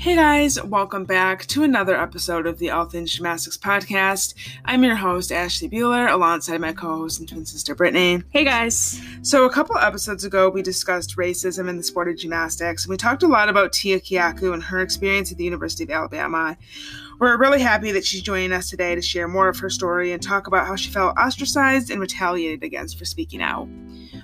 Hey guys, welcome back to another episode of the All Things Gymnastics podcast. I'm your host, Ashley Bueller, alongside my co host and twin sister, Brittany. Hey guys. So, a couple episodes ago, we discussed racism in the sport of gymnastics, and we talked a lot about Tia Kiaku and her experience at the University of Alabama. We're really happy that she's joining us today to share more of her story and talk about how she felt ostracized and retaliated against for speaking out.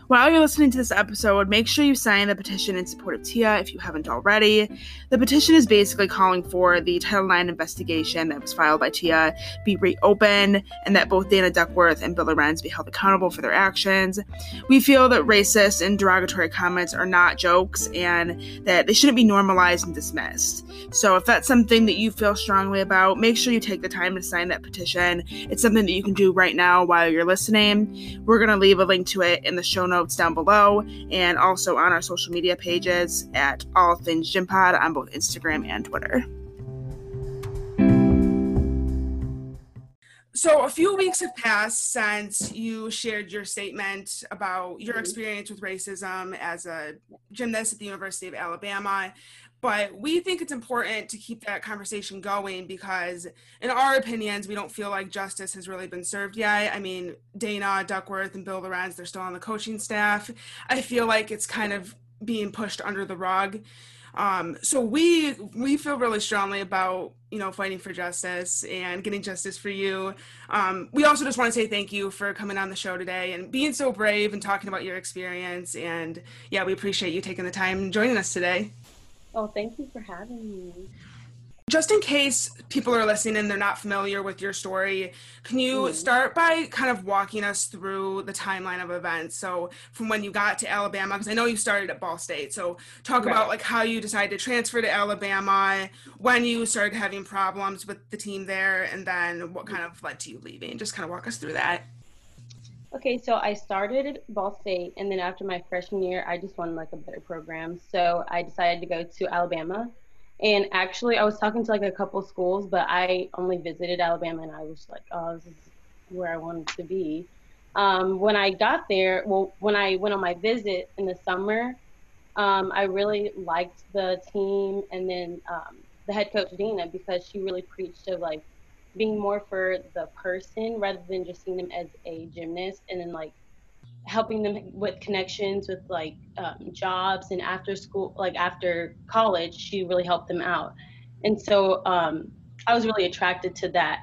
While you're listening to this episode, make sure you sign the petition in support of Tia if you haven't already. The petition is basically calling for the Title IX investigation that was filed by Tia be reopened and that both Dana Duckworth and Bill Lorenz be held accountable for their actions. We feel that racist and derogatory comments are not jokes and that they shouldn't be normalized and dismissed. So if that's something that you feel strongly about, make sure you take the time to sign that petition. It's something that you can do right now while you're listening. We're going to leave a link to it in the show notes down below and also on our social media pages at All Things Gym Pod on both Instagram and Twitter. So, a few weeks have passed since you shared your statement about your experience with racism as a gymnast at the University of Alabama. But we think it's important to keep that conversation going because, in our opinions, we don't feel like justice has really been served yet. I mean, Dana Duckworth and Bill Lorenz, they're still on the coaching staff. I feel like it's kind of being pushed under the rug. Um, so we we feel really strongly about you know fighting for justice and getting justice for you. Um, we also just want to say thank you for coming on the show today and being so brave and talking about your experience. And yeah, we appreciate you taking the time joining us today. Oh, thank you for having me. Just in case people are listening and they're not familiar with your story, can you mm. start by kind of walking us through the timeline of events? So, from when you got to Alabama, because I know you started at Ball State. So, talk right. about like how you decided to transfer to Alabama, when you started having problems with the team there, and then what kind of led to you leaving. Just kind of walk us through that. Okay, so I started at Ball State, and then after my freshman year, I just wanted like a better program. So I decided to go to Alabama. And actually, I was talking to like a couple schools, but I only visited Alabama, and I was like, oh, this is where I wanted to be. Um, when I got there, well, when I went on my visit in the summer, um, I really liked the team, and then um, the head coach Dina because she really preached of like being more for the person rather than just seeing them as a gymnast and then like helping them with connections with like um, jobs and after school like after college she really helped them out. And so um, i was really attracted to that.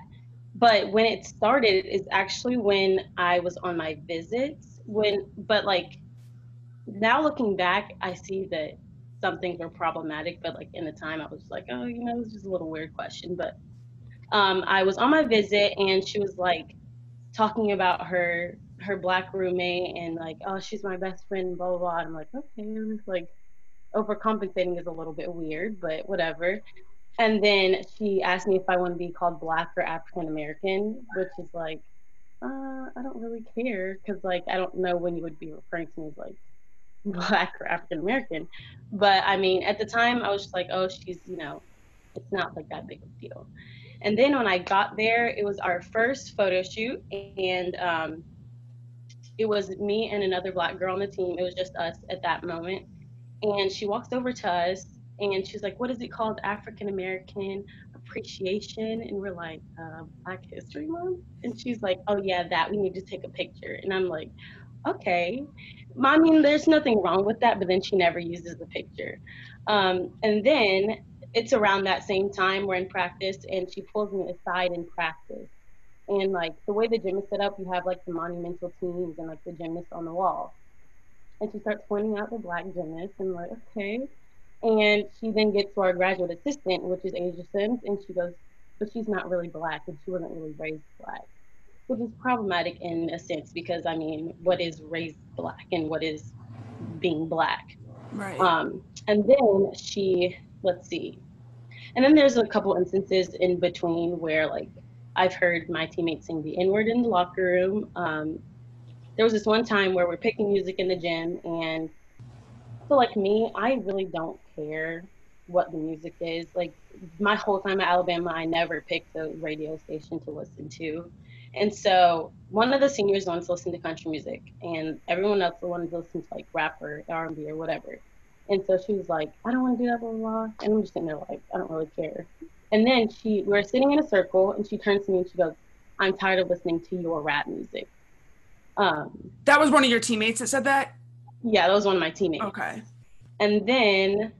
But when it started is actually when i was on my visits when but like now looking back i see that some things were problematic but like in the time i was like oh you know it's just a little weird question but um, I was on my visit and she was like talking about her her black roommate and like, oh, she's my best friend, blah blah blah. I'm like, okay, like overcompensating is a little bit weird, but whatever. And then she asked me if I want to be called black or African American, which is like, uh, I don't really care because like I don't know when you would be referring to me as like black or African American. But I mean, at the time I was just like, oh, she's you know, it's not like that big of a deal. And then when I got there, it was our first photo shoot, and um, it was me and another black girl on the team. It was just us at that moment. And she walks over to us, and she's like, "What is it called? African American Appreciation?" And we're like, uh, "Black History Month." And she's like, "Oh yeah, that. We need to take a picture." And I'm like, "Okay." Mean, there's nothing wrong with that, but then she never uses the picture. Um, and then it's around that same time we're in practice and she pulls me aside in practice. And like the way the gym is set up you have like the monumental teams and like the gymnasts on the wall. And she starts pointing out the black gymnasts and like okay. And she then gets to our graduate assistant which is asia sims and she goes but she's not really black and she wasn't really raised black which is problematic in a sense because i mean what is raised black and what is being black? Right. Um and then she let's see. And then there's a couple instances in between where like I've heard my teammates sing the N word in the locker room. Um, there was this one time where we're picking music in the gym, and so like me, I really don't care what the music is. Like my whole time at Alabama, I never picked the radio station to listen to. And so one of the seniors wanted to listen to country music, and everyone else wanted to listen to like rap or R&B or whatever. And so she was like, I don't want to do that, blah, blah, blah. And I'm just sitting there like, I don't really care. And then she, we were sitting in a circle and she turns to me and she goes, I'm tired of listening to your rap music. Um, that was one of your teammates that said that? Yeah, that was one of my teammates. Okay. And then,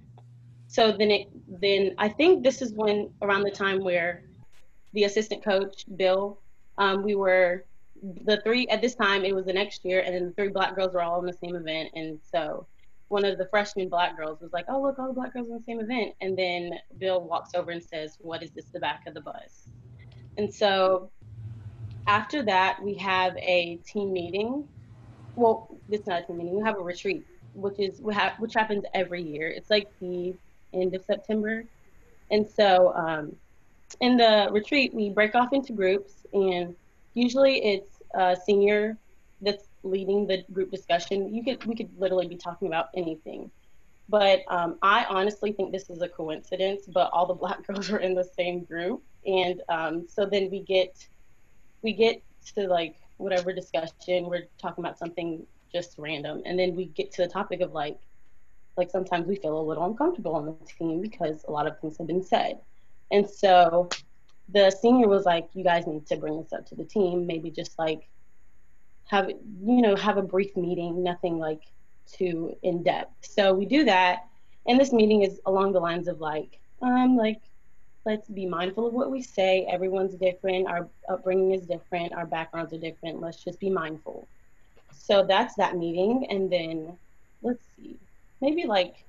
so then it, then I think this is when around the time where the assistant coach, Bill, um, we were the three at this time it was the next year and then the three black girls were all in the same event and so one of the freshman black girls was like oh look all the black girls in the same event. And then bill walks over and says what is this the back of the bus? And so after that we have a team meeting. Well it's not a team meeting. We have a retreat which is which happens every year. It's like the end of september. And so um, in the retreat we break off into groups and usually it's uh, senior leading the group discussion, you could we could literally be talking about anything. But um, I honestly think this is a coincidence. But all the black girls are in the same group, and um, so then we get we get to like whatever discussion we're talking about something just random, and then we get to the topic of like like sometimes we feel a little uncomfortable on the team because a lot of things have been said, and so the senior was like, you guys need to bring this up to the team, maybe just like have, you know, have a brief meeting, nothing like too in depth. So we do that. And this meeting is along the lines of like, um, like, let's be mindful of what we say. Everyone's different. Our upbringing is different. Our backgrounds are different. Let's just be mindful. So that's that meeting. And then let's see, maybe like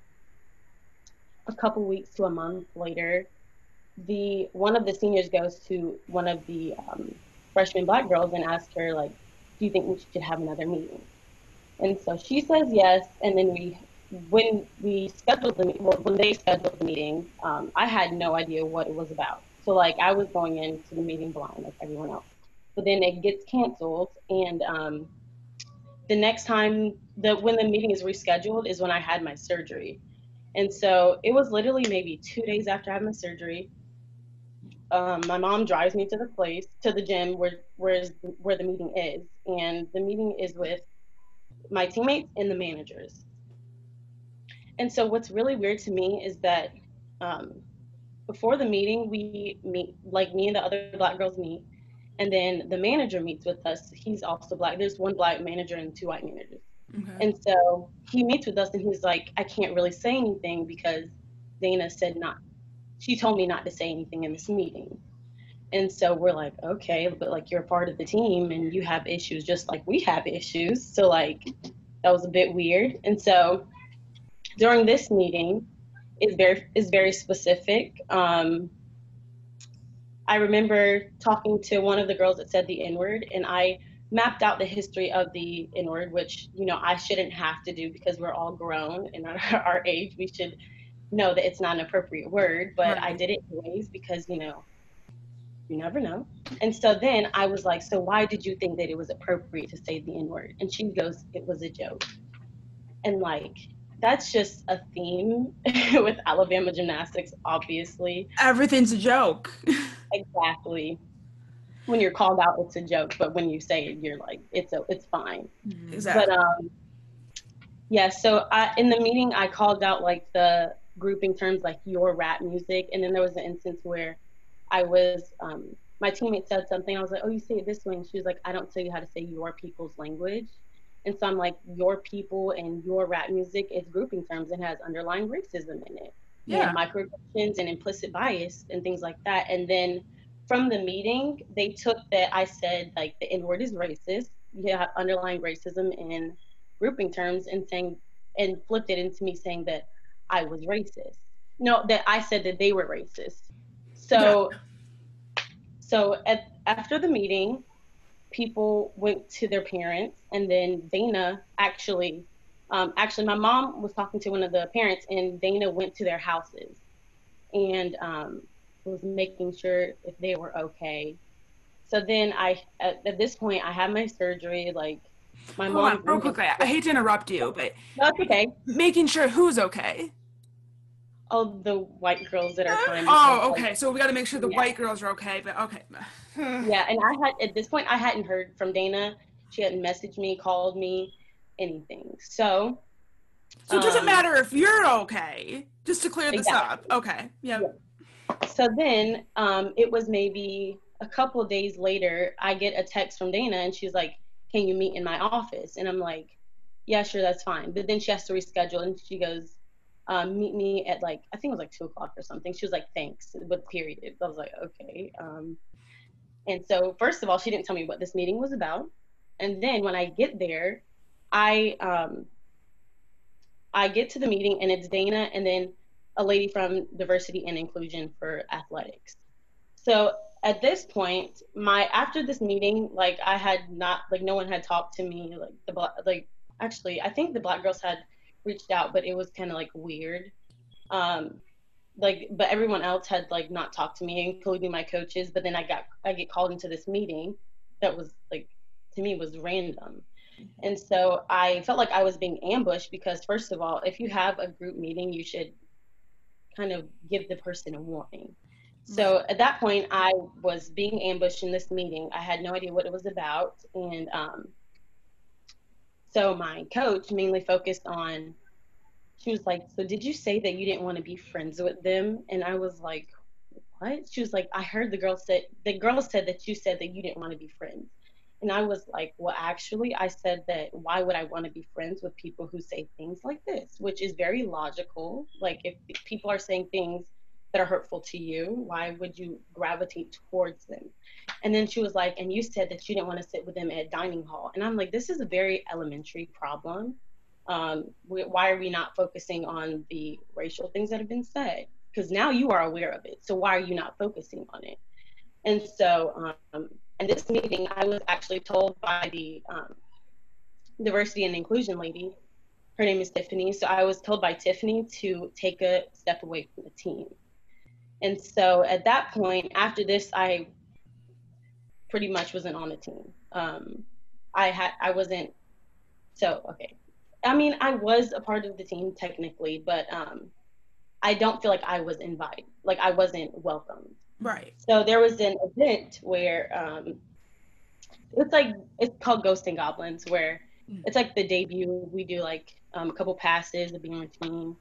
a couple weeks to a month later, the one of the seniors goes to one of the um, freshman black girls and asks her like, "Do you think we should have another meeting?" And so she says yes. And then we, when we scheduled the well, when they scheduled the meeting, um, I had no idea what it was about. So like I was going into the meeting blind like everyone else. But then it gets canceled, and um, the next time the when the meeting is rescheduled is when I had my surgery. And so it was literally maybe two days after I had my surgery um, my mom drives me to the place to the gym where where where the meeting is, and the meeting is with my teammates and the managers. And so what's really weird to me is that um, before the meeting we meet, like me and the other black girls meet, and then the manager meets with us. He's also black. There's one black manager and two white managers. Okay. And so he meets with us and he's like, I can't really say anything because Dana said not she told me not to say anything in this meeting. And so we're like, okay, but like you're part of the team and you have issues just like we have issues. So like that was a bit weird. And so during this meeting is very is very specific. Um, I remember talking to one of the girls that said the N word, and I mapped out the history of the N word, which you know I shouldn't have to do because we're all grown and our, our age. We should know that it's not an appropriate word, but right. I did it anyways because, you know, you never know. And so then I was like, so why did you think that it was appropriate to say the N word? And she goes, it was a joke. And like, that's just a theme with Alabama gymnastics, obviously. Everything's a joke. exactly. When you're called out, it's a joke, but when you say it, you're like, it's a, it's fine. Exactly. But um, yeah. So I, in the meeting, I called out like the grouping terms like your rap music. And then there was an instance where I was, um, my teammate said something. I was like, oh, you say it this way. And she was like, I don't tell you how to say your people's language. And so I'm like, your people and your rap music is grouping terms and has underlying racism in it. Yeah. And microaggressions and implicit bias and things like that. And then from the meeting, they took that I said like the N word is racist. You have underlying racism in grouping terms and saying and flipped it into me saying that I was racist. No, that I said that they were racist. So, yeah. so at, after the meeting, people went to their parents, and then Dana actually, um, actually, my mom was talking to one of the parents, and Dana went to their houses, and um, was making sure if they were okay. So then I, at, at this point, I had my surgery, like my Hold mom. On, real quickly, I hate to interrupt you, but that's okay. Making sure who's okay. All the white girls that are trying. Oh, okay. So we got to make sure the yeah. white girls are okay. But okay. yeah, and I had at this point I hadn't heard from Dana. She hadn't messaged me, called me, anything. So So it doesn't um, matter if you're okay. Just to clear this exactly. up. Okay. Yep. Yeah. So then um, it was maybe a couple days later, I get a text from Dana and she's like, Can you meet in my office? And I'm like, Yeah, sure, that's fine. But then she has to reschedule and she goes, um, Meet me at like, I think it was like two o'clock or something. She was like, Thanks, with period. I was like, Okay. Um, and so, first of all, she didn't tell me what this meeting was about. And then when I get there, I um, I get to the meeting and it's Dana and then a lady from diversity and inclusion for athletics. So at this point, my after this meeting, like I had not like no one had talked to me. Like the like actually, I think the black girls had reached out, but it was kind of like weird. Um, like but everyone else had like not talked to me, including my coaches. But then I got I get called into this meeting that was like to me was random. And so I felt like I was being ambushed because, first of all, if you have a group meeting, you should kind of give the person a warning. So at that point, I was being ambushed in this meeting. I had no idea what it was about. And um, so my coach mainly focused on, she was like, So did you say that you didn't want to be friends with them? And I was like, What? She was like, I heard the girl said, the girl said that you said that you didn't want to be friends. And I was like, well, actually, I said that why would I want to be friends with people who say things like this, which is very logical. Like, if people are saying things that are hurtful to you, why would you gravitate towards them? And then she was like, and you said that you didn't want to sit with them at dining hall. And I'm like, this is a very elementary problem. Um, we, why are we not focusing on the racial things that have been said? Because now you are aware of it. So why are you not focusing on it? And so um, this meeting, I was actually told by the um, diversity and inclusion lady, her name is Tiffany. So I was told by Tiffany to take a step away from the team. And so at that point, after this, I pretty much wasn't on the team. Um, I had, I wasn't, so, okay. I mean, I was a part of the team technically, but um, I don't feel like I was invited, like I wasn't welcomed. Right. So there was an event where um, it's like it's called Ghosts and Goblins, where mm. it's like the debut. We do like um, a couple passes, of being team,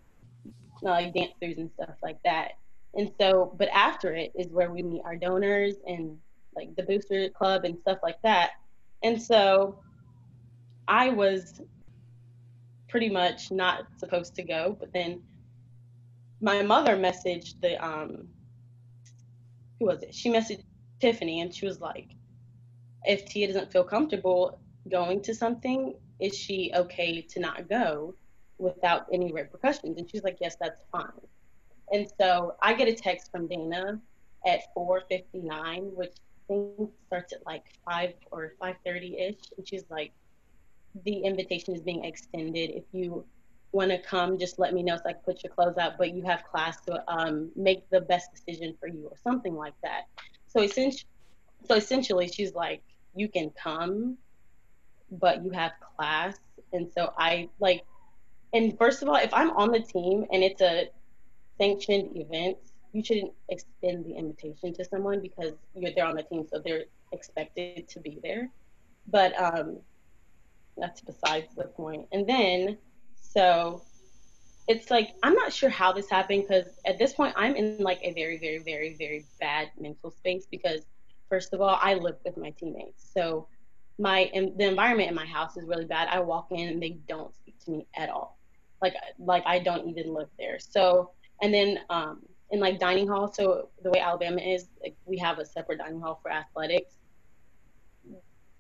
like dance throughs and stuff like that. And so, but after it is where we meet our donors and like the booster club and stuff like that. And so, I was pretty much not supposed to go, but then my mother messaged the um who was it? She messaged Tiffany and she was like, if Tia doesn't feel comfortable going to something, is she okay to not go without any repercussions? And she's like, yes, that's fine. And so I get a text from Dana at 4:59, which I think starts at like 5 or 5:30 ish, and she's like, the invitation is being extended. If you want to come, just let me know so I can put your clothes out. But you have class to um, make the best decision for you, or something like that. So essentially, so essentially, she's like, you can come, but you have class, and so I like. And first of all, if I'm on the team and it's a sanctioned event, you shouldn't extend the invitation to someone because you're there on the team, so they're expected to be there. But um, that's besides the point. And then so it's like I'm not sure how this happened because at this point I'm in like a very, very, very, very bad mental space because first of all I live with my teammates, so my the environment in my house is really bad. I walk in and they don't speak to me at all, like like I don't even live there. So and then um, in like dining hall, so the way Alabama is, like, we have a separate dining hall for athletics.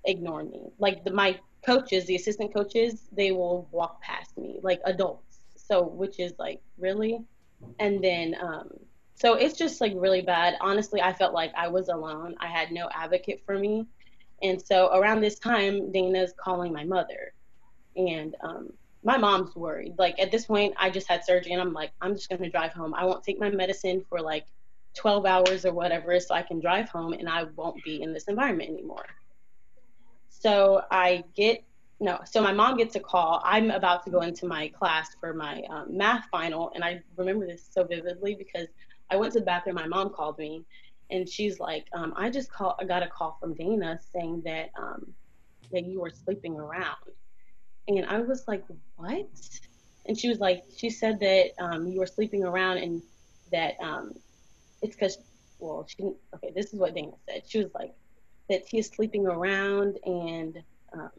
Ignore me, like the, my coaches, the assistant coaches, they will walk past me like adults. So, which is like, really? And then, um, so it's just like really bad. Honestly, I felt like I was alone. I had no advocate for me. And so around this time, Dana's calling my mother. And um, my mom's worried. Like at this point, I just had surgery and I'm like, I'm just to drive home. I won't take my medicine for like 12 hours or whatever so I can drive home and I won't be in this environment anymore. So I get no. So my mom gets a call. I'm about to go into my class for my um, math final, and I remember this so vividly because I went to the bathroom. My mom called me, and she's like, um, "I just call. I got a call from Dana saying that um, that you were sleeping around," and I was like, "What?" And she was like, she said that um, you were sleeping around and that um, it's because, well, she okay, this is what Dana said. She was like, that he is sleeping around and um,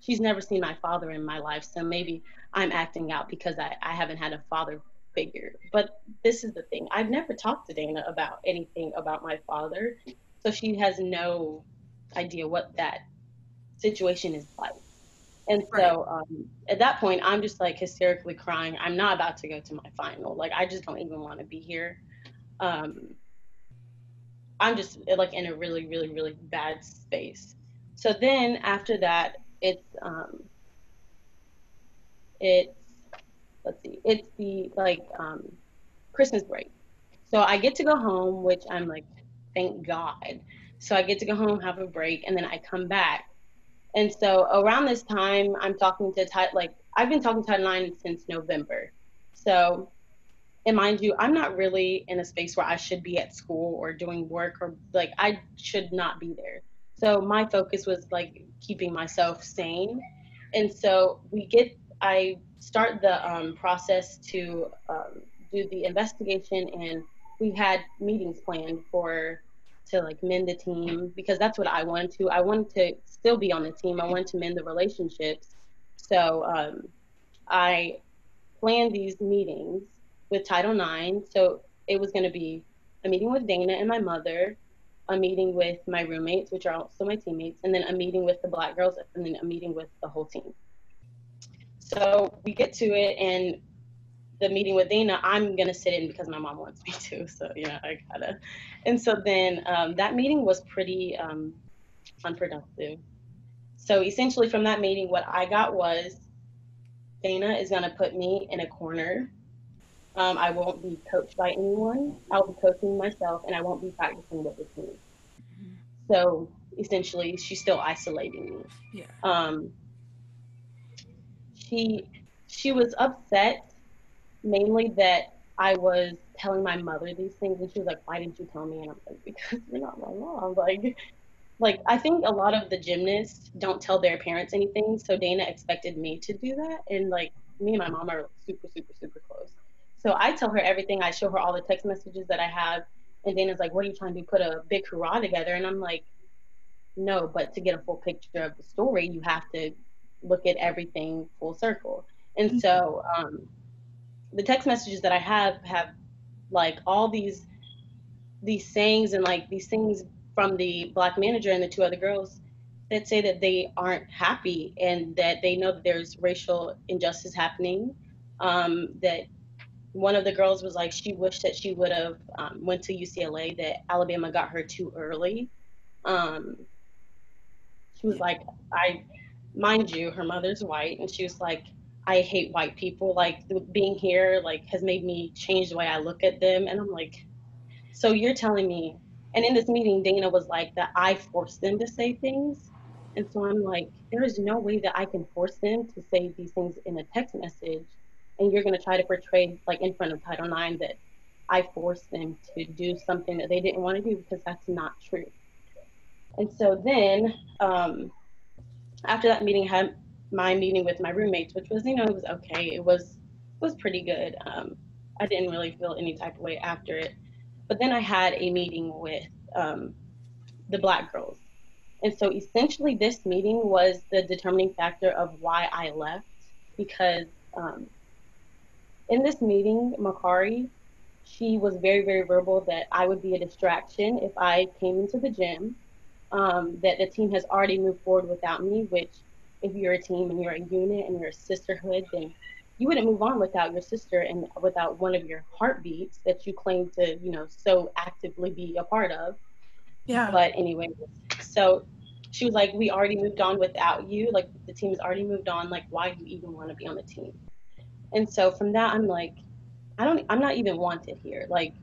she's never seen my father in my life. So maybe I'm acting out because I, I haven't had a father figure. But this is the thing I've never talked to Dana about anything about my father. So she has no idea what that situation is like. And so um, at that point, I'm just like hysterically crying. I'm not about to go to my final. Like, I just don't even want to be here. Um, I'm just like in a really, really, really bad space. So then after that, it's um, it's let's see, it's the like um, Christmas break. So I get to go home, which I'm like, thank God. So I get to go home, have a break, and then I come back. And so around this time, I'm talking to like I've been talking to Title IX since November. So, and mind you, I'm not really in a space where I should be at school or doing work or like I should not be there. So my focus was like keeping myself sane. And so we get, I start the um, process to um, do the investigation, and we had meetings planned for to like mend the team because that's what I wanted to. I wanted to still be on the team. I wanted to mend the relationships. So um, I planned these meetings with Title IX. So it was going to be a meeting with Dana and my mother, a meeting with my roommates, which are also my teammates, and then a meeting with the black girls, and then a meeting with the whole team. So we get to it, and the meeting with Dana, I'm gonna sit in because my mom wants me to. So yeah, I gotta. And so then um, that meeting was pretty um, unproductive. So essentially, from that meeting, what I got was Dana is gonna put me in a corner. Um, I won't be coached by anyone. I'll be coaching myself, and I won't be practicing with the team. So essentially, she's still isolating me. Yeah. Um, she she was upset mainly that I was telling my mother these things, and she was like, "Why didn't you tell me?" And I'm like, "Because you're not my mom." Like, like I think a lot of the gymnasts don't tell their parents anything, so Dana expected me to do that, and like me and my mom are super, super, super close. So I tell her everything. I show her all the text messages that I have, and Dana's like, "What are you trying to do? Put a big hurrah together?" And I'm like, "No, but to get a full picture of the story, you have to look at everything full circle." And mm-hmm. so. Um, the text messages that I have have like all these these sayings and like these things from the black manager and the two other girls that say that they aren't happy and that they know that there's racial injustice happening. Um, that one of the girls was like she wished that she would have um, went to UCLA. That Alabama got her too early. Um, she was like, I, mind you, her mother's white, and she was like, I hate white people. Like being here, like has made me change the way I look at them. And I'm like, so you're telling me? And in this meeting, Dana was like that I forced them to say things. And so I'm like, there is no way that I can force them to say these things in a text message. And you're going to try to portray, like in front of Title IX, that I forced them to do something that they didn't want to do because that's not true. And so then, um, after that meeting had my meeting with my roommates, which was, you know, it was okay. It was was pretty good. Um, I didn't really feel any type of way after it. But then I had a meeting with um, the black girls. And so essentially, this meeting was the determining factor of why I left because um, in this meeting, Makarri, she was very, very verbal that I would be a distraction if I came into the gym, um, that the team has already moved forward without me, which if you're a team and you're a unit and you're a sisterhood, then you wouldn't move on without your sister and without one of your heartbeats that you claim to, you know, so actively be a part of. Yeah. But anyway, so she was like, "We already moved on without you. Like the team has already moved on. Like why do you even want to be on the team?" And so from that, I'm like, I don't. I'm not even wanted here. Like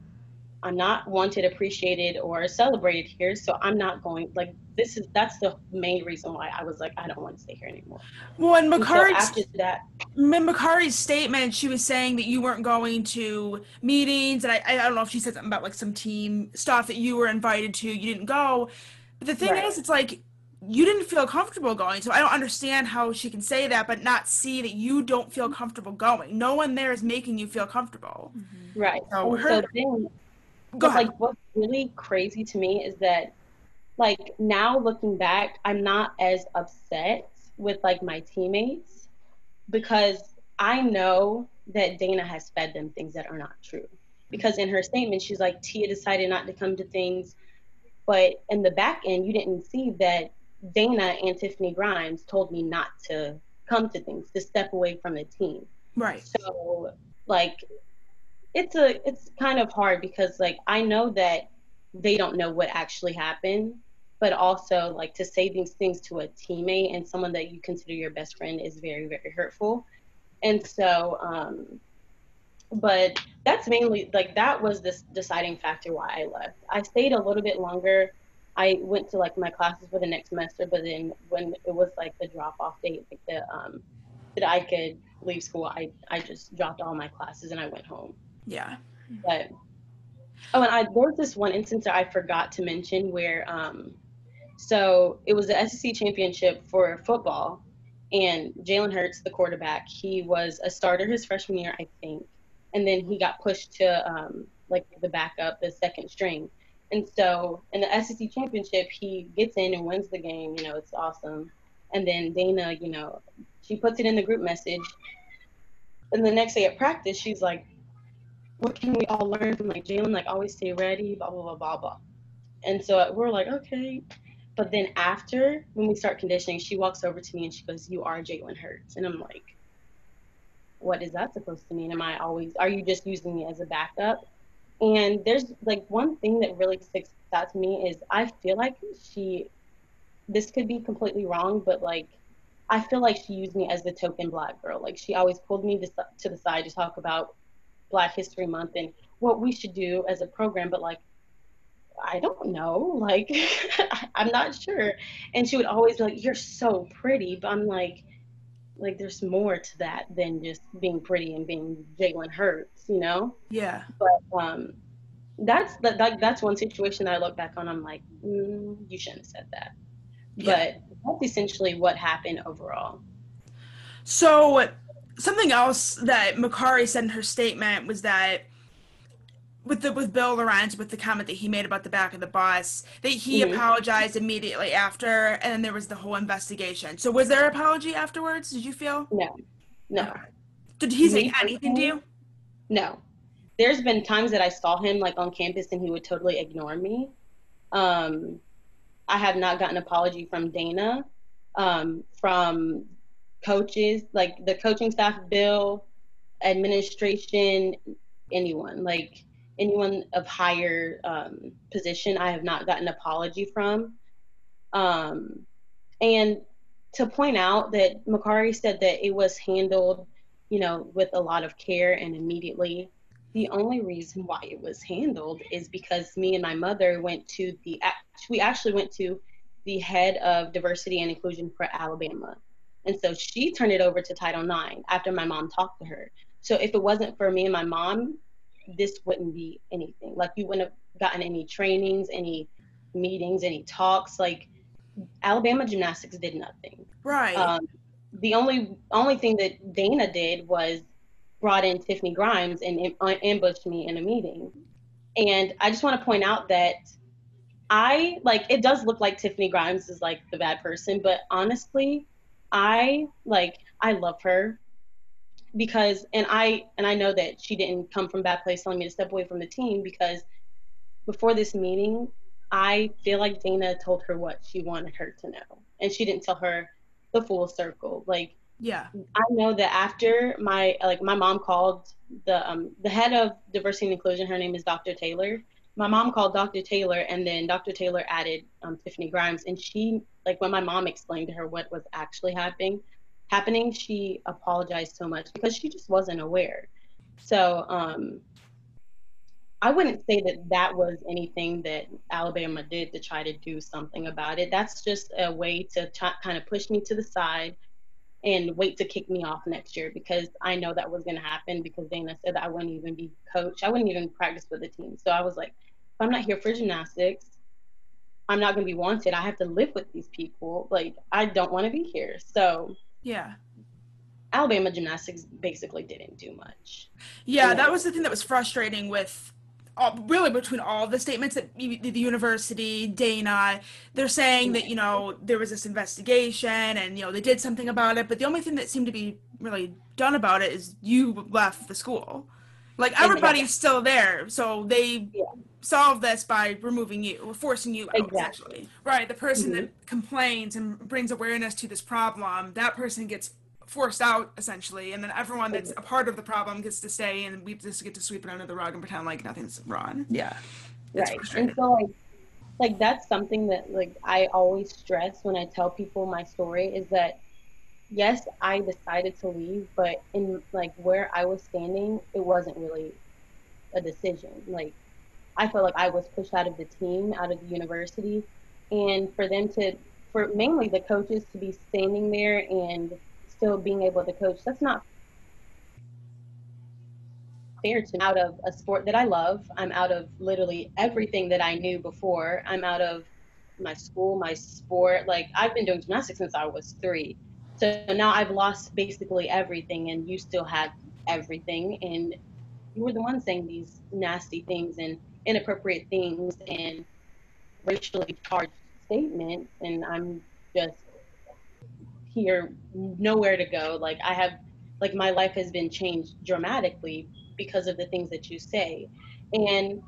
I'm not wanted, appreciated, or celebrated here. So I'm not going. Like this is that's the main reason why I was like I don't want to stay here anymore. Well, and Makarri's so after that, in Makarri's statement, she was saying that you weren't going to meetings, and I I don't know if she said something about like some team stuff that you were invited to, you didn't go. But the thing right. is, it's like you didn't feel comfortable going. So I don't understand how she can say that, but not see that you don't feel comfortable going. No one there is making you feel comfortable. Mm-hmm. Right. So, her, so then, go ahead. like what's really crazy to me is that like now looking back, I'm not as upset with like my teammates because I know that Dana has fed them things that are not true. Because in her statement, she's like, Tia decided not to come to things. But in the back end, you didn't see that Dana and Tiffany Grimes told me not to come to things, to step away from the team. Right. So like it's a it's kind of hard because like I know that they don't know what actually happened, but also like to say these things to a teammate and someone that you consider your best friend is very very hurtful. And so um but that's mainly like that was this deciding factor why I left. I stayed a little bit longer I went to like my classes for the next semester, but then when it was like the drop off date, like the um, that I could leave school, I I just dropped all my classes and I went home. Yeah. But oh, and I there was this one instance that I forgot to mention where um, so it was the SEC championship for football, and Jalen Hurts, the quarterback, he was a starter his freshman year, I think, and then he got pushed to um, like the backup, the second string and so in the SEC championship, he gets in and wins the game. You know, it's awesome. And then Dana, you know, she puts it in the group message. And the next day at practice, she's like, "What can we all learn from like Jalen? Like always stay ready, blah blah blah blah blah." And so uh, we're like, okay. But then after, when we start conditioning, she walks over to me and she goes, "You are Jalen Hurts," and I'm like, "What is that supposed to mean? Am I always? Are you just using me as a backup?" And there's like one thing that really sticks out to me is I feel like she, this could be completely wrong, but like I feel like she used me as the token black girl. Like she always pulled me to, to the side to talk about Black History Month and what we should do as a program, but like I don't know, like I'm not sure. And she would always be like, "You're so pretty," but I'm like, like there's more to that than just being pretty and being Jalen Hurts, you know? Yeah. But um, that's that, that that's one situation that I look back on. I'm like, mm, you shouldn't have said that. Yeah. But that's essentially what happened overall. So something else that Makarri said in her statement was that with the with Bill Lorenz with the comment that he made about the back of the bus that he mm-hmm. apologized immediately after and then there was the whole investigation. So was there an apology afterwards? Did you feel? No. No. Did he say anything to you? No. There's been times that I saw him like on campus and he would totally ignore me. Um I have not gotten an apology from Dana, um, from coaches, like the coaching staff, Bill, administration, anyone. Like anyone of higher um, position I have not gotten an apology from. Um, and to point out that Makarri said that it was handled, you know, with a lot of care and immediately. The only reason why it was handled is because me and my mother went to the, we actually went to the head of diversity and inclusion for Alabama. And so she turned it over to Title IX after my mom talked to her. So if it wasn't for me and my mom this wouldn't be anything. Like you wouldn't have gotten any trainings, any meetings, any talks. Like Alabama gymnastics did nothing. Right. Um, the only only thing that Dana did was brought in Tiffany Grimes and ambushed me in a meeting. And I just want to point out that I like it does look like Tiffany Grimes is like the bad person, but honestly, I like I love her because and I and I know that she didn't come from bad place telling me to step away from the team because before this meeting, I feel like Dana told her what she wanted her to know, and she didn't tell her the full circle. Like, yeah, I know that after my like my mom called the um the head of diversity and inclusion. Her name is Dr. Taylor. My mom called Dr. Taylor, and then Dr. Taylor added um, Tiffany Grimes, and she like when my mom explained to her what was actually happening, happening, she apologized so much because she just wasn't aware. So um, I wouldn't say that that was anything that Alabama did to try to do something about it. That's just a way to t- kind of push me to the side and wait to kick me off next year because I know that was going to happen because Dana said that I wouldn't even be coach. I wouldn't even practice with the team. So I was like, if I'm not here for gymnastics, I'm not going to be wanted. I have to live with these people. Like, I don't want to be here. So, yeah. Alabama gymnastics basically didn't do much. Yeah, that was the thing that was frustrating with all, really between all the statements that the university, Dana, they're saying that, you know, there was this investigation and, you know, they did something about it. But the only thing that seemed to be really done about it is you left the school. Like everybody's still there. So they yeah. Solve this by removing you or forcing you out, exactly. Right. The person mm-hmm. that complains and brings awareness to this problem, that person gets forced out essentially, and then everyone that's a part of the problem gets to stay, and we just get to sweep it under the rug and pretend like nothing's wrong. Yeah, right. And so like, like that's something that like I always stress when I tell people my story is that yes, I decided to leave, but in like where I was standing, it wasn't really a decision. Like I felt like I was pushed out of the team, out of the university, and for them to, for mainly the coaches to be standing there and still being able to coach. That's not fair to me. out of a sport that I love. I'm out of literally everything that I knew before. I'm out of my school, my sport. Like I've been doing gymnastics since I was three. So now I've lost basically everything and you still had everything and you were the one saying these nasty things and inappropriate things and racially charged statements and I'm just here, nowhere to go. Like I have, like my life has been changed dramatically because of the things that you say, and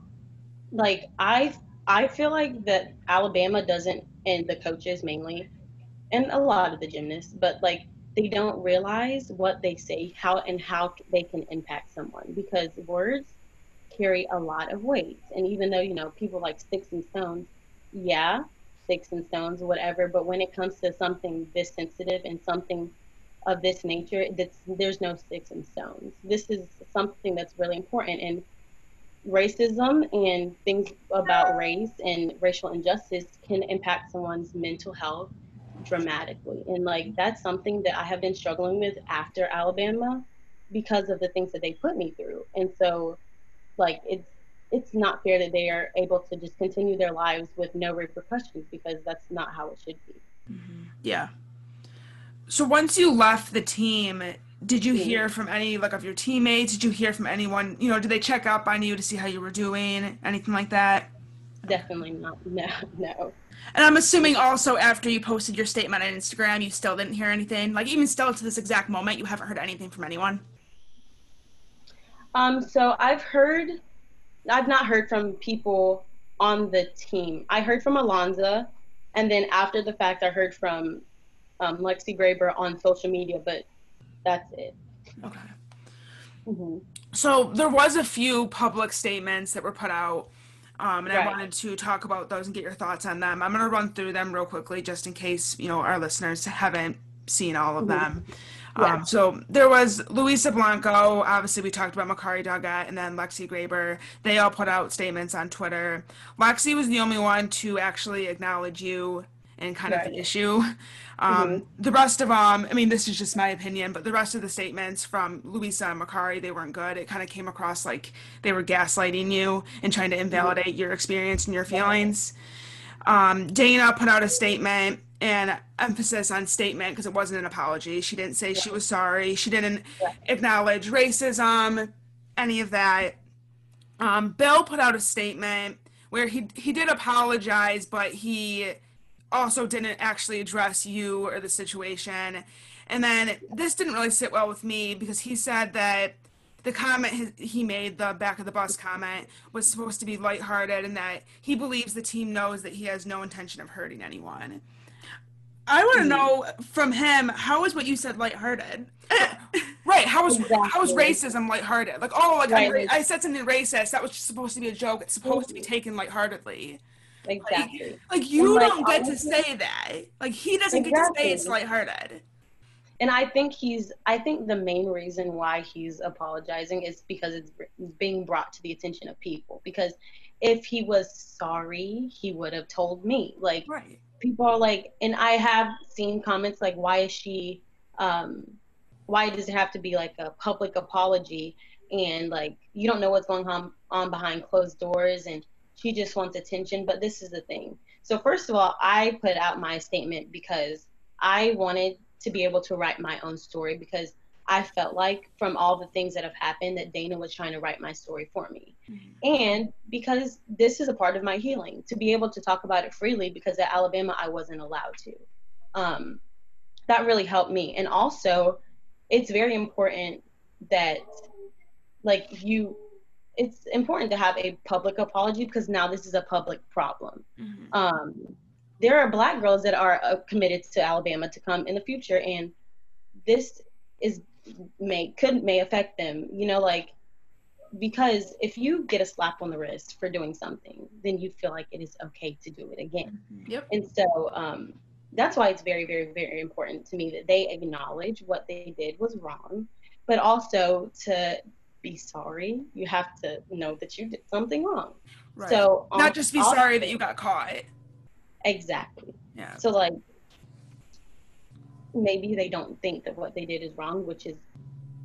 like I, I feel like that Alabama doesn't, and the coaches mainly, and a lot of the gymnasts, but like they don't realize what they say, how and how they can impact someone because words carry a lot of weight. And even though you know people like sticks and stones, yeah, sticks and stones, whatever. But when it comes to something this sensitive and something of this nature, there's no sticks and stones. This is something that's really important. And racism and things about race and racial injustice can impact someone's mental health dramatically. And like that's something that I have been struggling with after Alabama because of the things that they put me through. And so like it's it's not fair that they are able to just continue their lives with no repercussions because that's not how it should be. Mm-hmm. Yeah. So once you left the team, did you hear from any like of your teammates? Did you hear from anyone? You know, did they check up on you to see how you were doing? Anything like that? Definitely not. No, no. And I'm assuming also after you posted your statement on Instagram, you still didn't hear anything. Like even still to this exact moment, you haven't heard anything from anyone. Um. So I've heard I've not heard from people on the team. I heard from Alonza, and then after the fact, I heard from um, Lexi Graber on social media, but that's it. Okay. Mm-hmm. So there was a few public statements that were put out, um, and right. I wanted to talk about those and get your thoughts on them. I'm going to run through them real quickly, just in case you know our listeners haven't seen all of mm-hmm. them. Yeah. Um, so there was Luisa Blanco. Obviously, we talked about Makarri Daga, and then Lexi Graber. They all put out statements on Twitter. Lexi was the only one to actually acknowledge you and kind right. of the issue. Um, mm-hmm. The rest of them, I mean, this is just my opinion, but the rest of the statements from Luisa and Makarri, they weren't good. It kind of came across like they were gaslighting you and trying to invalidate mm-hmm. your experience and your feelings. Um, Dana put out a statement and emphasis on statement because it wasn't an apology. She didn't say yeah. she was sorry. She didn't yeah. acknowledge racism, any of that. Um, Bill put out a statement where he he did apologize, but he also didn't actually address you or the situation. And then this didn't really sit well with me because he said that the comment he made, the back of the bus comment, was supposed to be lighthearted and that he believes the team knows that he has no intention of hurting anyone. I want to mm-hmm. know from him how is what you said lighthearted? right? How is exactly. how is racism lighthearted? Like oh, like right. I said something racist. That was supposed to be a joke. It's supposed to be mm-hmm. taken lightheartedly. Exactly. Like, like you like, don't get honestly, to say that. Like he doesn't exactly. get to say it's lighthearted. And I think he's. I think the main reason why he's apologizing is because it's being brought to the attention of people. Because if he was sorry, he would have told me. Like right people are like, and I have seen comments like, why is she, um, why does it have to be like a public apology? And like, you don't know what's going on, on behind closed doors and she just wants attention. But this is the thing So first of all, I put out my statement because I wanted to be able to write my own story because I felt like from all the things that have happened that Dana was trying to write my story for me. Mm-hmm. And because this is a part of my healing, to be able to talk about it freely because at Alabama I wasn't allowed to. Um, that really helped me. And also, it's very important that like you it's important to have a public apology because now this is a public problem. Mm-hmm. Um, there are black girls that are uh, committed to Alabama to come in the future, and this is may could may affect them. You know, like because if you get a slap on the wrist for doing something, then you feel like it is okay to do it again. Mm-hmm. Yep. And so um, that's why it's very, very, very important to me that they acknowledge what they did was wrong, but also to be sorry. You have to know that you did something wrong. Right. So not just be sorry that you got caught. Exactly. Yeah. So like maybe they don't think that what they did is wrong, which is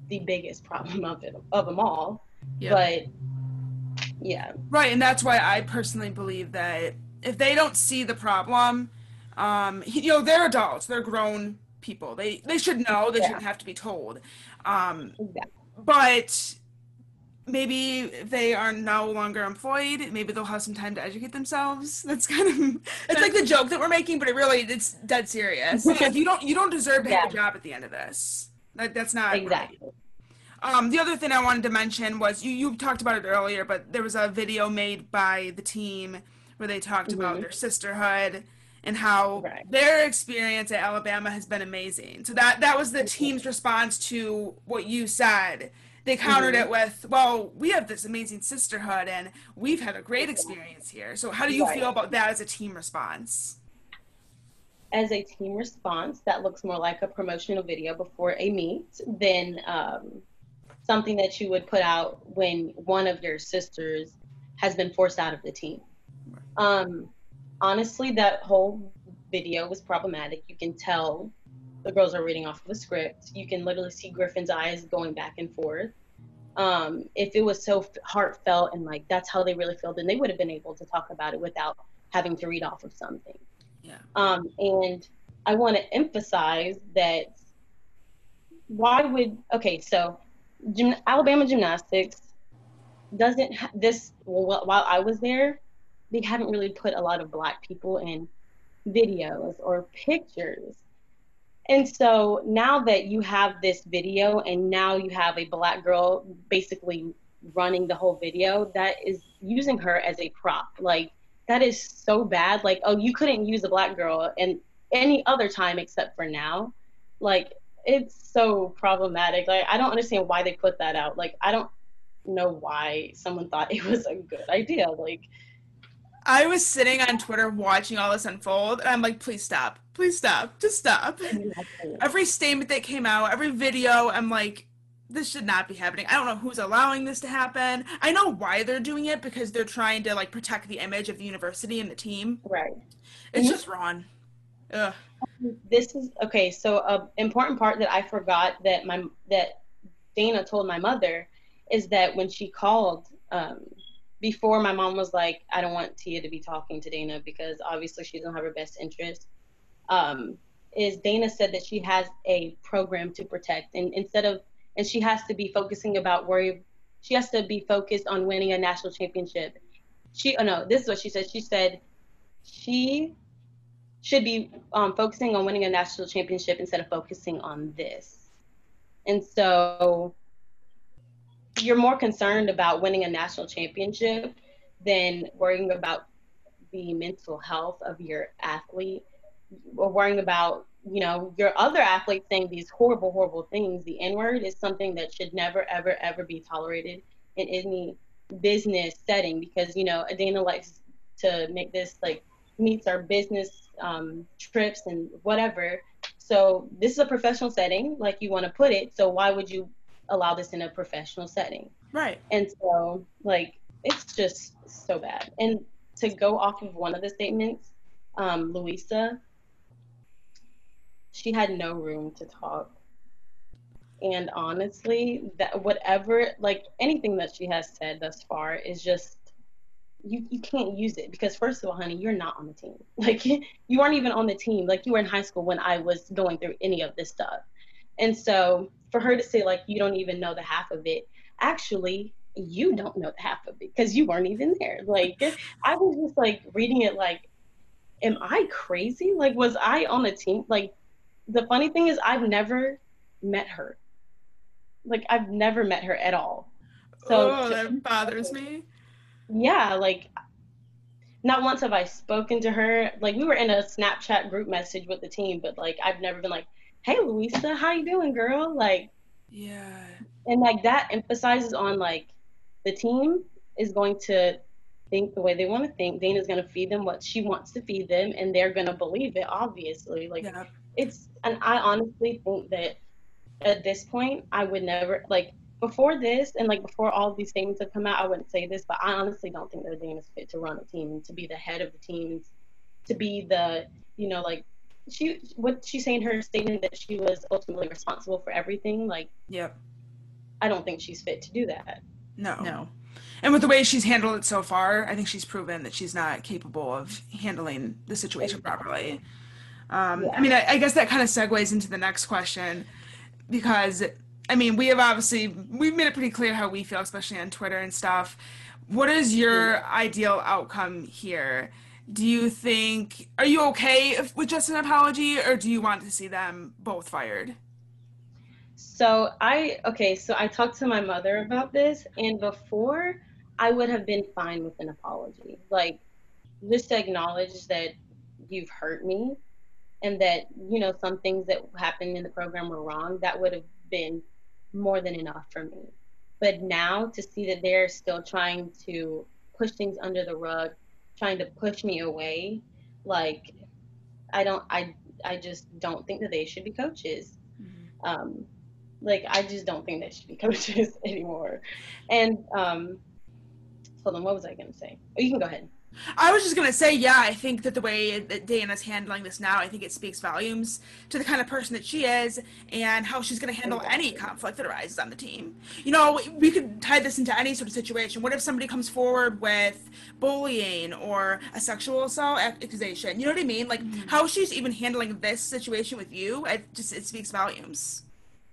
the biggest problem of it of them all. Yep. But yeah. Right, and that's why I personally believe that if they don't see the problem, um, you know, they're adults, they're grown people. They they should know. They yeah. shouldn't have to be told. Um, exactly. But maybe they are no longer employed, maybe they'll have some time to educate themselves. That's kind of it's like the joke that we're making, but it really it's dead serious. like you don't you don't deserve to yeah. have a job at the end of this. Like that's not exactly. Right. Um, the other thing I wanted to mention was you you talked about it earlier, but there was a video made by the team where they talked mm-hmm. about their sisterhood and how right. their experience at Alabama has been amazing. So that that was the team's response to what you said they countered mm-hmm. it with, well, we have this amazing sisterhood and we've had a great experience here. So, how do you right. feel about that as a team response? As a team response, that looks more like a promotional video before a meet than um, something that you would put out when one of your sisters has been forced out of the team. Um, honestly, that whole video was problematic. You can tell the girls are reading off of a script. You can literally see Griffin's eyes going back and forth. Um, if it was so heartfelt and like that's how they really feel, then they would have been able to talk about it without having to read off of something. Yeah. Um, and I want to emphasize that why would okay so gym, Alabama gymnastics doesn't ha- this well, while I was there they haven't really put a lot of black people in videos or pictures and so now that you have this video and now you have a black girl basically running the whole video, that is using her as a prop. Like that is so bad. Like, oh, you couldn't use a black girl and any other time except for now. Like it's so problematic. Like I don't understand why they put that out. Like I don't know why someone thought it was a good idea. Like I was sitting on Twitter watching all this unfold, and I'm like, please stop. Please stop. Just stop. every statement that came out, every video, I'm like, this should not be happening. I don't know who's allowing this to happen. I know why they're doing it because they're trying to like protect the image of the university and the team. Right. It's mm-hmm. just wrong. Ugh. This is okay. So, a important part that I forgot that my that Dana told my mother is that when she called um, before my mom was like, I don't want Tia to be talking to Dana because obviously she doesn't have her best interest. Um, is Dana said that she has a program to protect, and instead of and she has to be focusing about worry, she has to be focused on winning a national championship. She oh no, this is what she said. She said she should be um, focusing on winning a national championship instead of focusing on this. And so you're more concerned about winning a national championship than worrying about the mental health of your athlete or worrying about you know your other athletes saying these horrible horrible things. The n word is something that should never ever ever be tolerated in any business setting because you know adana likes to make this like meets our business um, trips and whatever. So this is a professional setting like you want to put it. So why would you allow this in a professional setting. Right. And so, like, it's just so bad. And to go off of one of the statements, um, Louisa, she had no room to talk. And honestly, that whatever, like anything that she has said thus far is just you, you can't use it because first of all, honey, you're not on the team. Like you weren't even on the team. Like you were in high school when I was going through any of this stuff. And so for her to say like you don't even know the half of it, actually you don't know the half of it because you weren't even there. Like I was just like reading it like, am I crazy? Like was I on the team? Like the funny thing is I've never met her. Like I've never met her at all. So oh, that bothers me. Yeah, like not once have I spoken to her. Like we were in a Snapchat group message with the team, but like I've never been like, "Hey, Louisa, how you doing, girl?" Like, yeah. And like that emphasizes on like the team is going to think the way they want to think. Dana's going to feed them what she wants to feed them, and they're going to believe it. Obviously, like yeah. it's. And I honestly think that at this point, I would never like before this and like before all these statements have come out, I wouldn't say this, but I honestly don't think that Dana's fit to run a team to be the head of the team, to be the you know like she what she's saying her statement that she was ultimately responsible for everything. Like, yep, I don't think she's fit to do that. No, no. And with the way she's handled it so far, I think she's proven that she's not capable of handling the situation properly. Um, yeah. I mean, I, I guess that kind of segues into the next question because I mean, we have obviously we've made it pretty clear how we feel, especially on Twitter and stuff. What is your ideal outcome here? Do you think are you okay if, with just an apology, or do you want to see them both fired? So I okay, so I talked to my mother about this, and before I would have been fine with an apology, like just to acknowledge that you've hurt me, and that you know some things that happened in the program were wrong. That would have been more than enough for me. But now to see that they're still trying to push things under the rug, trying to push me away, like I don't, I, I just don't think that they should be coaches. Mm-hmm. Um, like I just don't think they should be coaches anymore. And um, hold on, what was I gonna say? Oh, you can go ahead. I was just gonna say, yeah, I think that the way that Dana's handling this now, I think it speaks volumes to the kind of person that she is and how she's gonna handle any conflict that arises on the team. You know, we could tie this into any sort of situation. What if somebody comes forward with bullying or a sexual assault accusation? You know what I mean? Like mm-hmm. how she's even handling this situation with you, it just it speaks volumes.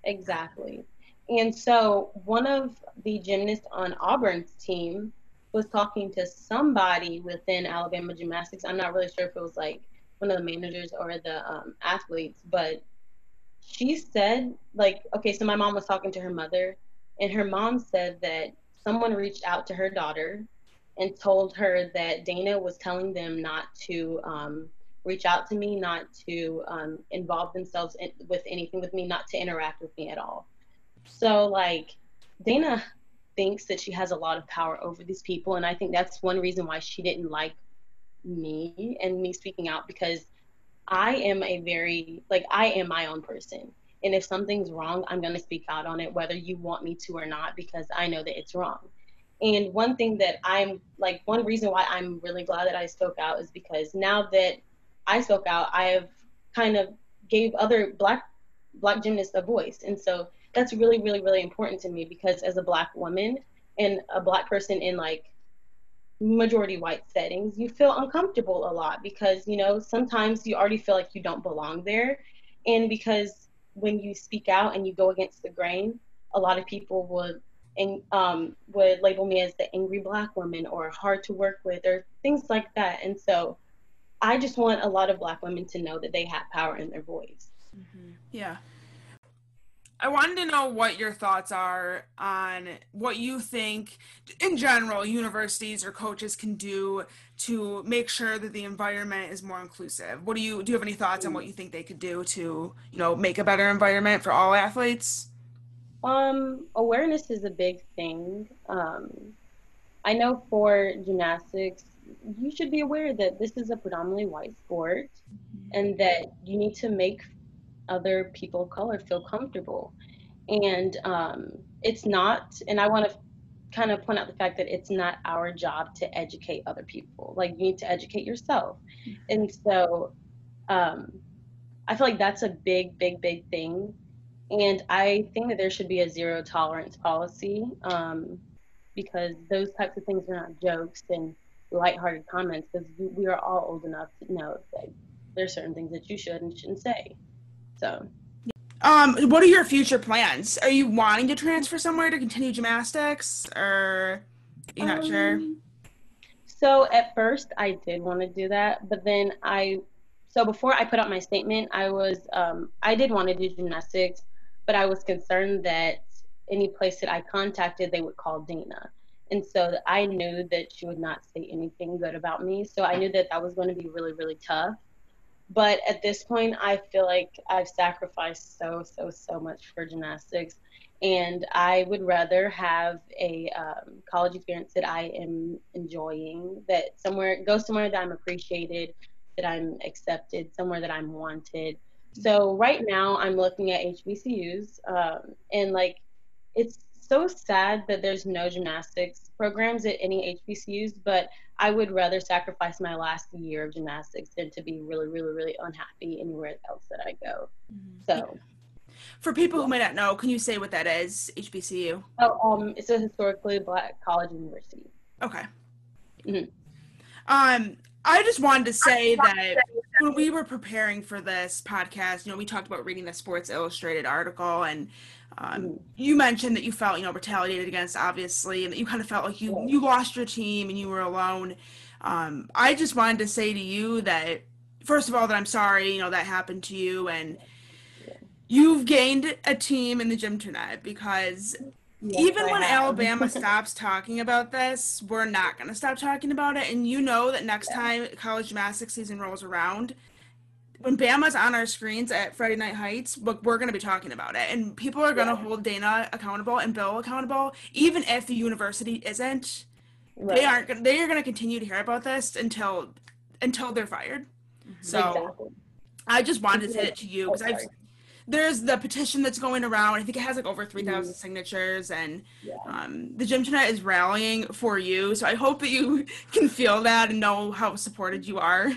Exactly. And so one of the gymnasts on Auburn's team was talking to somebody within Alabama Gymnastics. I'm not really sure if it was like one of the managers or the um, athletes, but she said, like, okay, so my mom was talking to her mother, and her mom said that someone reached out to her daughter and told her that Dana was telling them not to um, reach out to me, not to um, involve themselves in, with anything with me, not to interact with me at all. So, like, Dana thinks that she has a lot of power over these people. And I think that's one reason why she didn't like me and me speaking out because I am a very, like, I am my own person. And if something's wrong, I'm going to speak out on it, whether you want me to or not, because I know that it's wrong. And one thing that I'm like, one reason why I'm really glad that I spoke out is because now that I spoke out, I have kind of gave other black black gymnasts a voice. And so that's really really really important to me because as a black woman and a black person in like majority white settings you feel uncomfortable a lot because you know sometimes you already feel like you don't belong there. And because when you speak out and you go against the grain a lot of people would and um, would label me as the angry black woman or hard to work with or things like that. And so i just want a lot of black women to know that they have power in their voice. Mm-hmm. yeah I wanted to know what your thoughts are on what you think, in general, universities or coaches can do to make sure that the environment is more inclusive. What do you do? You have any thoughts on what you think they could do to, you know, make a better environment for all athletes? Um, awareness is a big thing. Um, I know for gymnastics, you should be aware that this is a predominantly white sport, and that you need to make other people of color feel comfortable. And um, it's not, and I want to kind of point out the fact that it's not our job to educate other people. Like, you need to educate yourself. Mm-hmm. And so um, I feel like that's a big, big, big thing. And I think that there should be a zero tolerance policy um, because those types of things are not jokes. And lighthearted comments because we are all old enough to know that there's certain things that you should and shouldn't say. So. Um, what are your future plans? Are you wanting to transfer somewhere to continue gymnastics, or you're not um, sure? So at first, I did want to do that, but then I, so before I put out my statement, I was, um, I did want to do gymnastics, but I was concerned that any place that I contacted, they would call Dana. And so I knew that she would not say anything good about me. So I knew that that was going to be really, really tough. But at this point, I feel like I've sacrificed so, so, so much for gymnastics. And I would rather have a um, college experience that I am enjoying, that somewhere, go somewhere that I'm appreciated, that I'm accepted, somewhere that I'm wanted. So right now, I'm looking at HBCUs, um, and like it's so sad that there's no gymnastics programs at any HBCUs, but I would rather sacrifice my last year of gymnastics than to be really, really, really unhappy anywhere else that I go. Mm-hmm. So, for people who may not know, can you say what that is? HBCU. Oh, um, it's a historically black college university. Okay. Mm-hmm. Um, I just wanted to say that when we were preparing for this podcast, you know, we talked about reading the Sports Illustrated article, and um, mm. you mentioned that you felt, you know, retaliated against, obviously, and that you kind of felt like you you lost your team and you were alone. Um, I just wanted to say to you that, first of all, that I'm sorry, you know, that happened to you, and you've gained a team in the gym tonight because Yes, Even I when have. Alabama stops talking about this, we're not going to stop talking about it. And you know that next yeah. time college gymnastics season rolls around, when Bama's on our screens at Friday Night Heights, look, we're going to be talking about it. And people are going to yeah. hold Dana accountable and Bill accountable, even if the university isn't. Right. They aren't. Gonna, they are going to continue to hear about this until until they're fired. Mm-hmm. So, exactly. I just wanted to say it to you because I've there's the petition that's going around. I think it has like over 3,000 mm-hmm. signatures, and yeah. um, the gym tonight is rallying for you. So I hope that you can feel that and know how supported you are.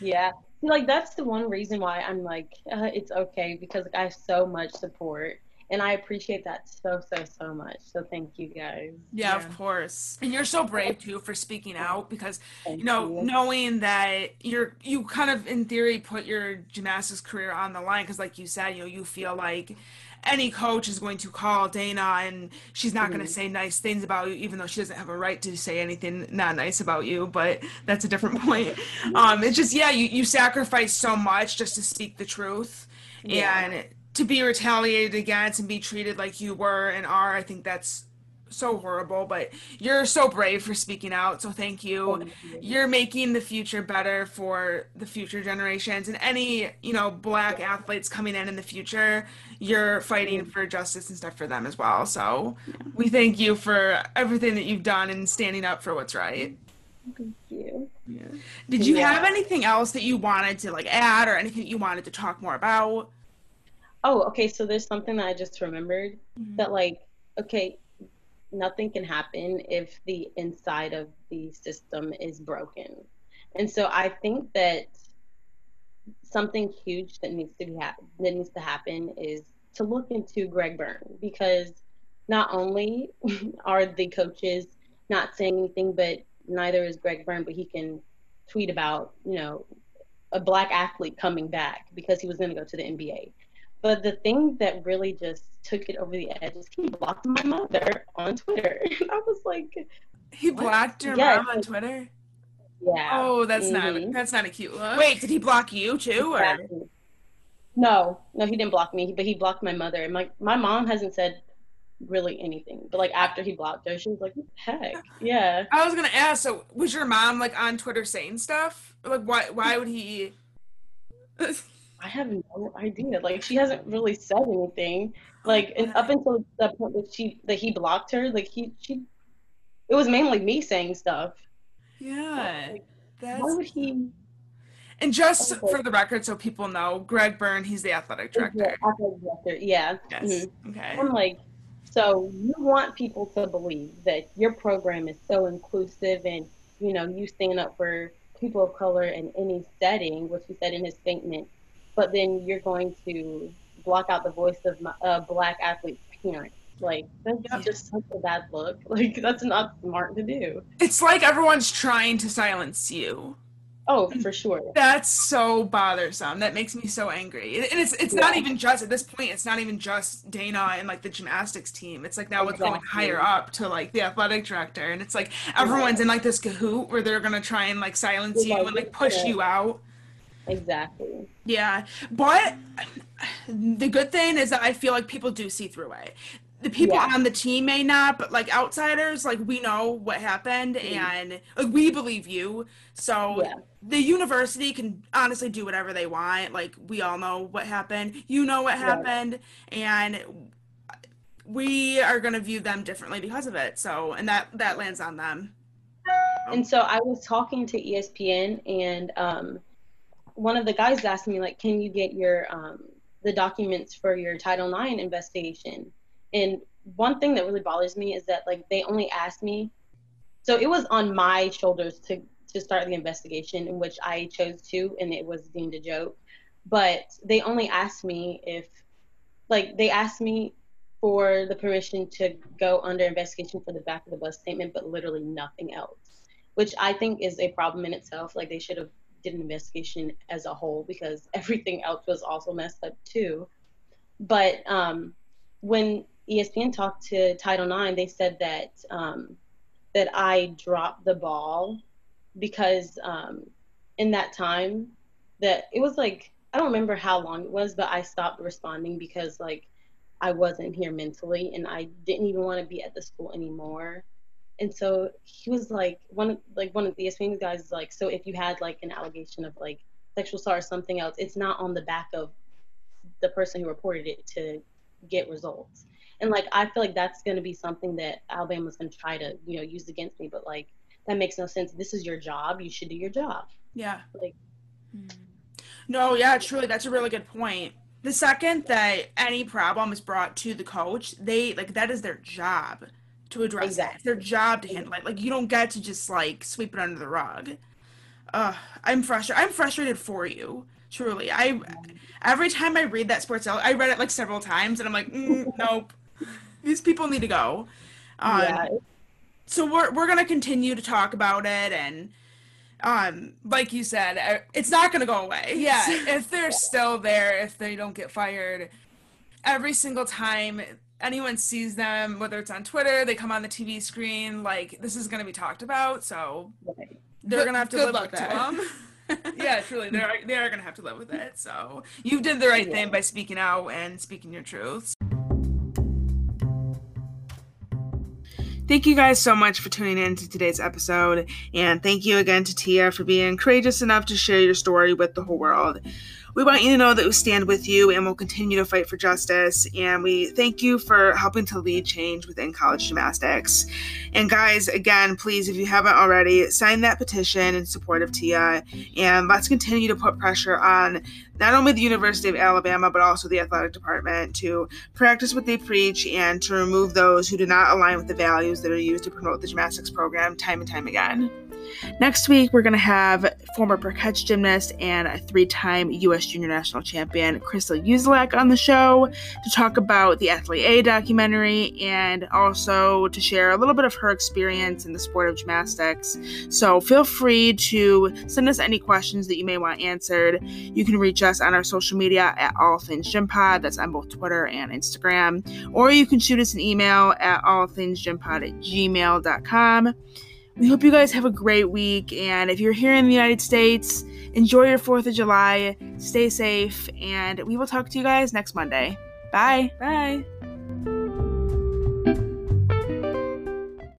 Yeah, like that's the one reason why I'm like, uh, it's okay because like, I have so much support and I appreciate that so so so much. So thank you guys. Yeah, yeah. of course. And you're so brave too for speaking out because thank you know you. knowing that you're you kind of in theory put your gymnastics career on the line because like you said, you know, you feel like any coach is going to call Dana and she's not mm-hmm. going to say nice things about you, even though she doesn't have a right to say anything not nice about you. But that's a different point. Um, it's just yeah, you you sacrifice so much just to speak the truth, yeah. and to be retaliated against and be treated like you were and are, I think that's so horrible. But you're so brave for speaking out. So thank you. Thank you. You're making the future better for the future generations and any, you know, black athletes coming in in the future. You're fighting for justice and stuff for them as well. So we thank you for everything that you've done and standing up for what's right. Thank you. Yeah. Did you yeah. have anything else that you wanted to like add or anything you wanted to talk more about? Oh, okay, so there's something that I just remembered mm-hmm. that, like, okay, nothing can happen if the inside of the system is broken. And so I think that something huge that needs to be ha- that needs to happen is to look into Greg Byrne because not only are the coaches not saying anything, but neither is Greg Byrne, but he can tweet about, you know, a black athlete coming back because he was going to go to the NBA. But the thing that really just took it over the edge is he blocked my mother on Twitter. And I was like, he blocked your yes. mom on Twitter. Yeah. Oh, that's mm-hmm. not that's not a cute look. Wait, did he block you too, exactly. or? No, no, he didn't block me, but he blocked my mother. And my my mom hasn't said really anything, but like after he blocked her, she was like, "Heck, yeah." I was gonna ask. So, was your mom like on Twitter saying stuff? Like, why why would he? I have no idea. Like she hasn't really said anything. Like and up until the point that she that he blocked her, like he she it was mainly me saying stuff. Yeah. Like, that's why would he and just okay. for the record, so people know, Greg Byrne, he's the athletic director. The athletic director, yeah. Yes. Mm-hmm. Okay. I'm like, so you want people to believe that your program is so inclusive and you know you stand up for people of color in any setting, which he said in his statement, but then you're going to block out the voice of my, uh, black athletes' parents. Like that's yeah. just such a bad look. Like that's not smart to do. It's like everyone's trying to silence you. Oh, for sure. That's so bothersome. That makes me so angry. And it's it's yeah. not even just at this point. It's not even just Dana and like the gymnastics team. It's like now exactly. it's going higher up to like the athletic director, and it's like everyone's in like this cahoot where they're gonna try and like silence you and like push you out. Exactly. Yeah, but the good thing is that I feel like people do see through it the people yeah. on the team may not, but like outsiders, like we know what happened mm-hmm. and like, we believe you. So yeah. the university can honestly do whatever they want. Like we all know what happened. You know what happened, and we are going to view them differently because of it. So and that that lands on them. And so I was talking to ESPN, and um, one of the guys asked me like, "Can you get your um, the documents for your Title IX investigation?" And one thing that really bothers me is that like they only asked me. So it was on my shoulders to to start the investigation, in which I chose to, and it was deemed a joke. But they only asked me if, like, they asked me for the permission to go under investigation for the back of the bus statement, but literally nothing else, which I think is a problem in itself. Like they should have did an investigation as a whole because everything else was also messed up too. But um, when ESPN talked to Title IX, they said that um, that I dropped the ball because um, in that time that it was like I don't remember how long it was, but I stopped responding because like I wasn't here mentally and I didn't even want to be at the school anymore. And so he was like one like one of the ESPN guys is like, so if you had like an allegation of like sexual assault or something else, it's not on the back of the person who reported it to get results. And like I feel like that's going to be something that Alabama's going to try to you know use against me. But like that makes no sense. This is your job. You should do your job. Yeah. Like. Mm. No, yeah, truly, that's a really good point. The second that any problem is brought to the coach, they like that is their job to address exactly. it. It's their job to handle it. Like you don't get to just like sweep it under the rug. Uh, I'm frustrated. I'm frustrated for you. Truly, I every time I read that sports, I read it like several times, and I'm like, mm, nope, these people need to go. Um, yeah. So we're we're gonna continue to talk about it, and um, like you said, it's not gonna go away. Yeah, if they're still there, if they don't get fired, every single time anyone sees them, whether it's on Twitter, they come on the TV screen, like this is gonna be talked about. So they're gonna have to live with that. yeah, truly, they're they are gonna have to live with it. So you did the right yeah. thing by speaking out and speaking your truths. Thank you guys so much for tuning in to today's episode. And thank you again to Tia for being courageous enough to share your story with the whole world. We want you to know that we stand with you and we'll continue to fight for justice. And we thank you for helping to lead change within college gymnastics. And guys, again, please, if you haven't already, sign that petition in support of Tia. And let's continue to put pressure on not only the University of Alabama, but also the athletic department to practice what they preach and to remove those who do not align with the values that are used to promote the gymnastics program time and time again. Next week, we're going to have former Parkette gymnast and a three time U.S. Junior National Champion Kristal Uzelac on the show to talk about the Athlete A documentary and also to share a little bit of her experience in the sport of gymnastics. So feel free to send us any questions that you may want answered. You can reach us on our social media at All Things Gym Pod, that's on both Twitter and Instagram, or you can shoot us an email at allthingsgympod at gmail.com. We hope you guys have a great week. And if you're here in the United States, enjoy your 4th of July. Stay safe. And we will talk to you guys next Monday. Bye. Bye.